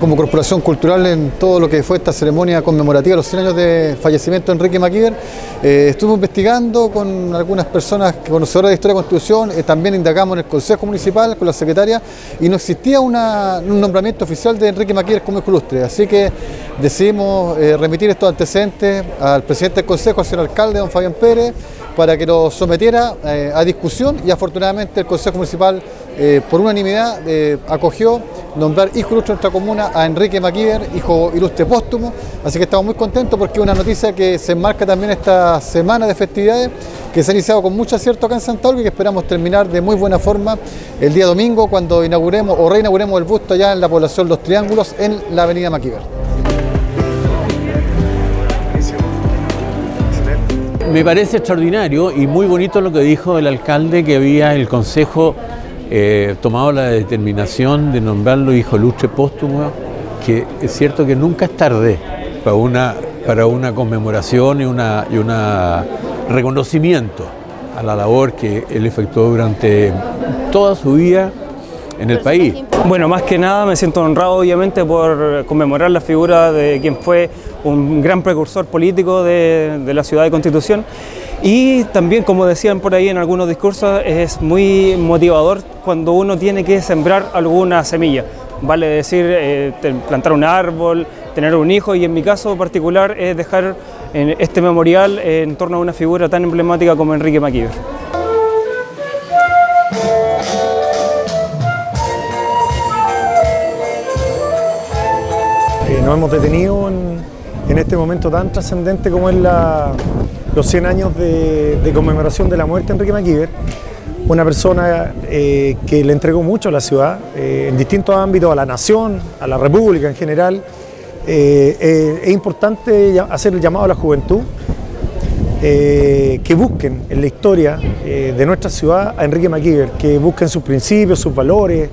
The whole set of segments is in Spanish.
como Corporación Cultural en todo lo que fue esta ceremonia conmemorativa de los 100 años de fallecimiento de Enrique Maquiver. Eh, estuvimos investigando con algunas personas conocedoras de historia de Constitución, eh, también indagamos en el Consejo Municipal con la secretaria y no existía un nombramiento oficial de Enrique Maquiver como ilustre, así que decidimos eh, remitir estos antecedentes al presidente del Consejo, al señor alcalde, don Fabián Pérez, para que lo sometiera a discusión y afortunadamente el Consejo Municipal por unanimidad acogió nombrar hijo ilustre de nuestra comuna a Enrique Maquiver, hijo ilustre póstumo. Así que estamos muy contentos porque es una noticia que se enmarca también esta semana de festividades que se ha iniciado con mucho acierto acá en Santa Olga y que esperamos terminar de muy buena forma el día domingo cuando inauguremos o reinauguremos el busto allá en la población Los Triángulos en la avenida Maquiver. Me parece extraordinario y muy bonito lo que dijo el alcalde que había el consejo eh, tomado la determinación de nombrarlo hijo lustre póstumo, que es cierto que nunca es tarde para una, para una conmemoración y un y una reconocimiento a la labor que él efectuó durante toda su vida en el país. Bueno, más que nada me siento honrado obviamente por conmemorar la figura de quien fue un gran precursor político de, de la ciudad de Constitución y también, como decían por ahí en algunos discursos, es muy motivador cuando uno tiene que sembrar alguna semilla. Vale decir, eh, plantar un árbol, tener un hijo y en mi caso particular es dejar este memorial en torno a una figura tan emblemática como Enrique Maquiver. Eh, nos hemos detenido en, en este momento tan trascendente como es la, los 100 años de, conmemoración de la muerte de Enrique Maquiver, una persona eh, que le entregó mucho a la ciudad, eh, en distintos ámbitos, a la nación, a la república en general. Eh, es importante hacer el llamado a la juventud que busquen en la historia de nuestra ciudad a Enrique Maquiver, que busquen sus principios, sus valores,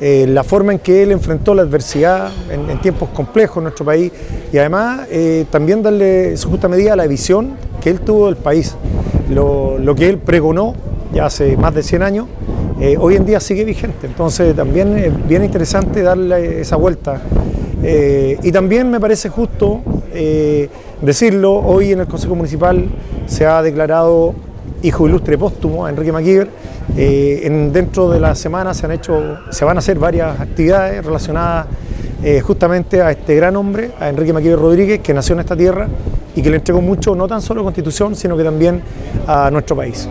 eh, la forma en que él enfrentó la adversidad en, tiempos complejos en nuestro país y además eh, también darle su justa medida a la visión que él tuvo del país. Lo, que él pregonó ya hace más de 100 años, eh, hoy en día sigue vigente. Entonces también es bien interesante darle esa vuelta. y también me parece justo decirlo, hoy en el Consejo Municipal se ha declarado hijo ilustre póstumo a Enrique Maquiver. Eh, dentro de la semana se, han hecho, se van a hacer varias actividades relacionadas eh, justamente a este gran hombre, a Enrique Maquiver Rodríguez, que nació en esta tierra y que le entregó mucho, no tan solo a Constitución, sino que también a nuestro país.